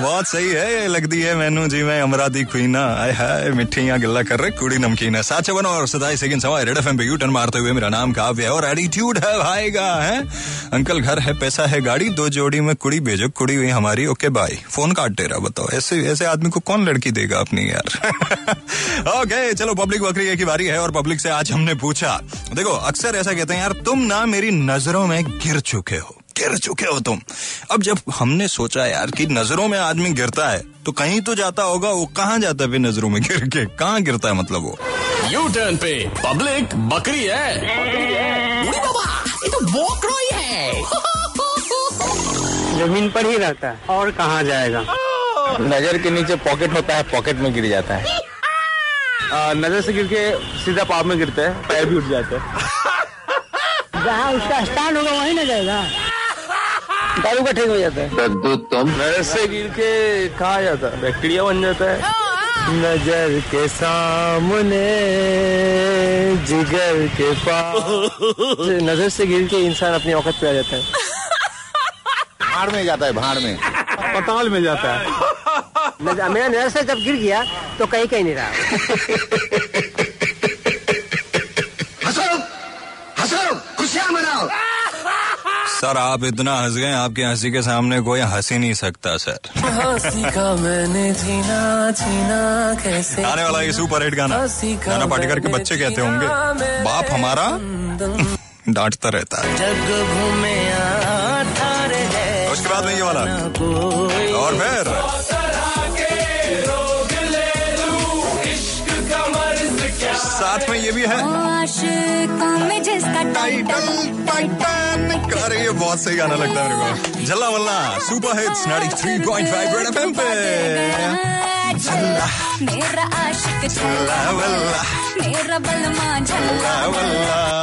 बहुत सही है लगती है मैनू। जी, मैं अमराती क्वीना आय हाय मिठियाँ गिल्ला कर रहे, कुड़ी नमकीन है। सात चवन और सताईस सेकंड समय रेड एफएम पे यू टर्न मारते हुए मेरा नाम काव्य है और एटीट्यूड है भाई है? अंकल, घर है, पैसा है, गाड़ी, दो जोड़ी में कुड़ी भेजो, कुड़ी हुई हमारी, ओके बाय फ़ोन काट दे रहा, बताओ। ऐसे ऐसे आदमी को कौन लड़की देगा अपनी, यार? ओके, चलो पब्लिक बकरी की बारी है और पब्लिक से आज हमने पूछा। देखो, अक्सर ऐसा कहते हैं, यार, तुम ना मेरी नज़रों में गिर चुके हो। गिर चुके हो तुम। अब जब हमने सोचा यार कि नज़रों में आदमी गिरता है तो कहीं तो जाता होगा वो कहाँ जाता है नज़रों में गिर के? कहाँ गिरता है मतलब वो? यू टर्न पे पब्लिक बकरी है। ये तो बोकरो ही है। ज़मीन पर ही रहता है और कहाँ जाएगा? नज़र के नीचे पॉकेट होता है पॉकेट में गिर जाता है। आ, नज़र से गिर के सीधा पाप में गिरता है पैर भी उठ जाते हैं। जहाँ उसका स्थान होगा वहीं न जाएगा। दारू का ठीक हो जाता है। दद्दू तुम नज़र से गिर के कहा जाता है? बैक्टीरिया बन जाता है। नज़र के सामने जिगर के पास। नज़र से गिर के इंसान अपनी औकत पे आ जाता है। भाड़ में जाता है भाड़ में। पताल में जाता है। मेरा नज़र से जब गिर गया तो कहीं कहीं नहीं रहा। सर आप इतना हंस गए आपकी हँसी के सामने कोई हंस ही नहीं सकता सर। हँसी का मैंने जीना जीना कैसे आने वाला ये सुपर हिट गाना। गाना पार्टी के बच्चे कहते होंगे बाप हमारा डांटता रहता है। जग घूमे उसके बाद में ये वाला। और फिर? साथ में ये भी है। अरे ये बहुत सही गाना लगता है मेरे को। जल्ला वल्ला सुपर हिट्स 93.5 रेड एफएम पे। झल्ला। मेरा आशिक झल्ला। वल्ला। मेरा बलमा झल्ला। वल्ला।